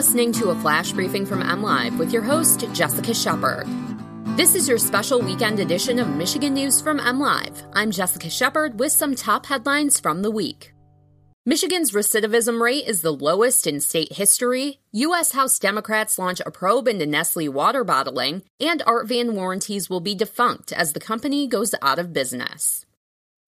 listening to a flash briefing from MLive with your host, Jessica Shepard. This is your special weekend edition of Michigan News from MLive. I'm Jessica Shepard with some top headlines from the week. Michigan's recidivism rate is the lowest in state history. U.S. House Democrats launch a probe into Nestle water bottling, and Art Van warranties will be defunct as the company goes out of business.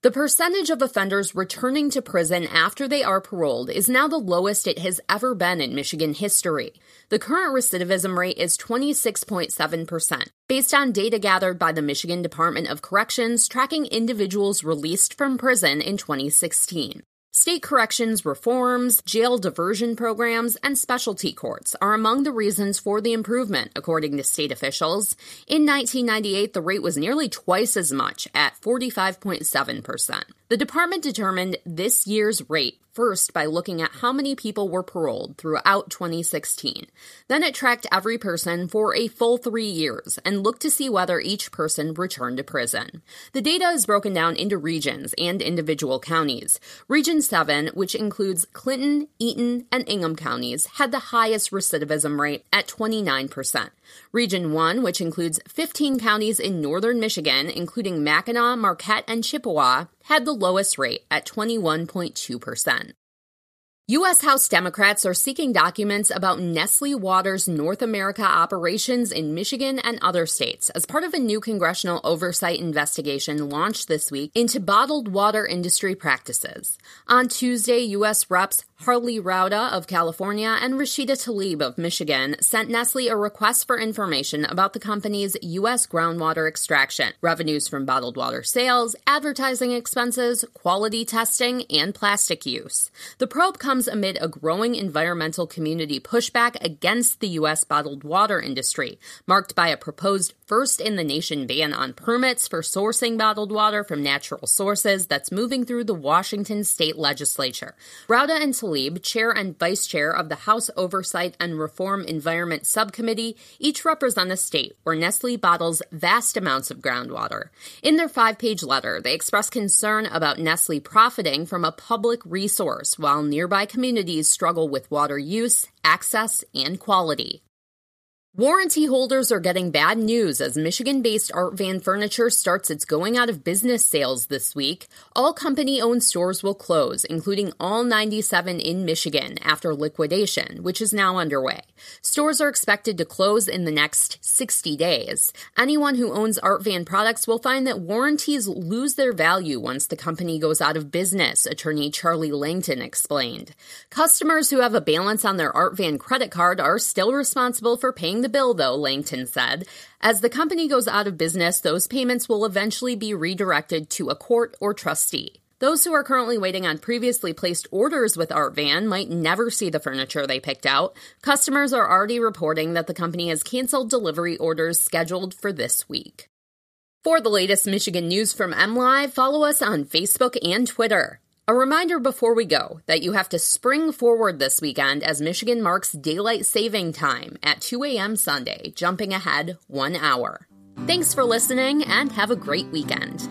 The percentage of offenders returning to prison after they are paroled is now the lowest it has ever been in Michigan history. The current recidivism rate is 26.7%, based on data gathered by the Michigan Department of Corrections tracking individuals released from prison in 2016. State corrections reforms, jail diversion programs, and specialty courts are among the reasons for the improvement, according to state officials. In 1998, the rate was nearly twice as much at 45.7%. The department determined this year's rate first by looking at how many people were paroled throughout 2016. Then it tracked every person for a full three years and looked to see whether each person returned to prison. The data is broken down into regions and individual counties. Region 7, which includes Clinton, Eaton, and Ingham counties, had the highest recidivism rate at 29%. Region 1, which includes 15 counties in northern Michigan, including Mackinac, Marquette, and Chippewa, had the lowest rate at 21.2%. U.S. House Democrats are seeking documents about Nestle Waters North America operations in Michigan and other states as part of a new congressional oversight investigation launched this week into bottled water industry practices. On Tuesday, U.S. Reps Harley Rouda of California and Rashida Tlaib of Michigan sent Nestle a request for information about the company's U.S. groundwater extraction, revenues from bottled water sales, advertising expenses, quality testing, and plastic use. The probe comes amid a growing environmental community pushback against the U.S. bottled water industry, marked by a proposed first in the nation ban on permits for sourcing bottled water from natural sources that's moving through the Washington state legislature. Rouda and Tlaib, chair and vice chair of the House Oversight and Reform Environment Subcommittee, each represent a state where Nestle bottles vast amounts of groundwater. In their five page letter, they express concern about Nestle profiting from a public resource while nearby communities struggle with water use, access, and quality. Warranty holders are getting bad news as Michigan based Art Van Furniture starts its going out of business sales this week. All company owned stores will close, including all 97 in Michigan after liquidation, which is now underway. Stores are expected to close in the next 60 days. Anyone who owns Art Van products will find that warranties lose their value once the company goes out of business, attorney Charlie Langton explained. Customers who have a balance on their Art Van credit card are still responsible for paying the bill, though, Langton said. As the company goes out of business, those payments will eventually be redirected to a court or trustee. Those who are currently waiting on previously placed orders with Art Van might never see the furniture they picked out. Customers are already reporting that the company has canceled delivery orders scheduled for this week. For the latest Michigan news from MLive, follow us on Facebook and Twitter. A reminder before we go that you have to spring forward this weekend as Michigan marks daylight saving time at 2 a.m. Sunday, jumping ahead one hour. Thanks for listening and have a great weekend.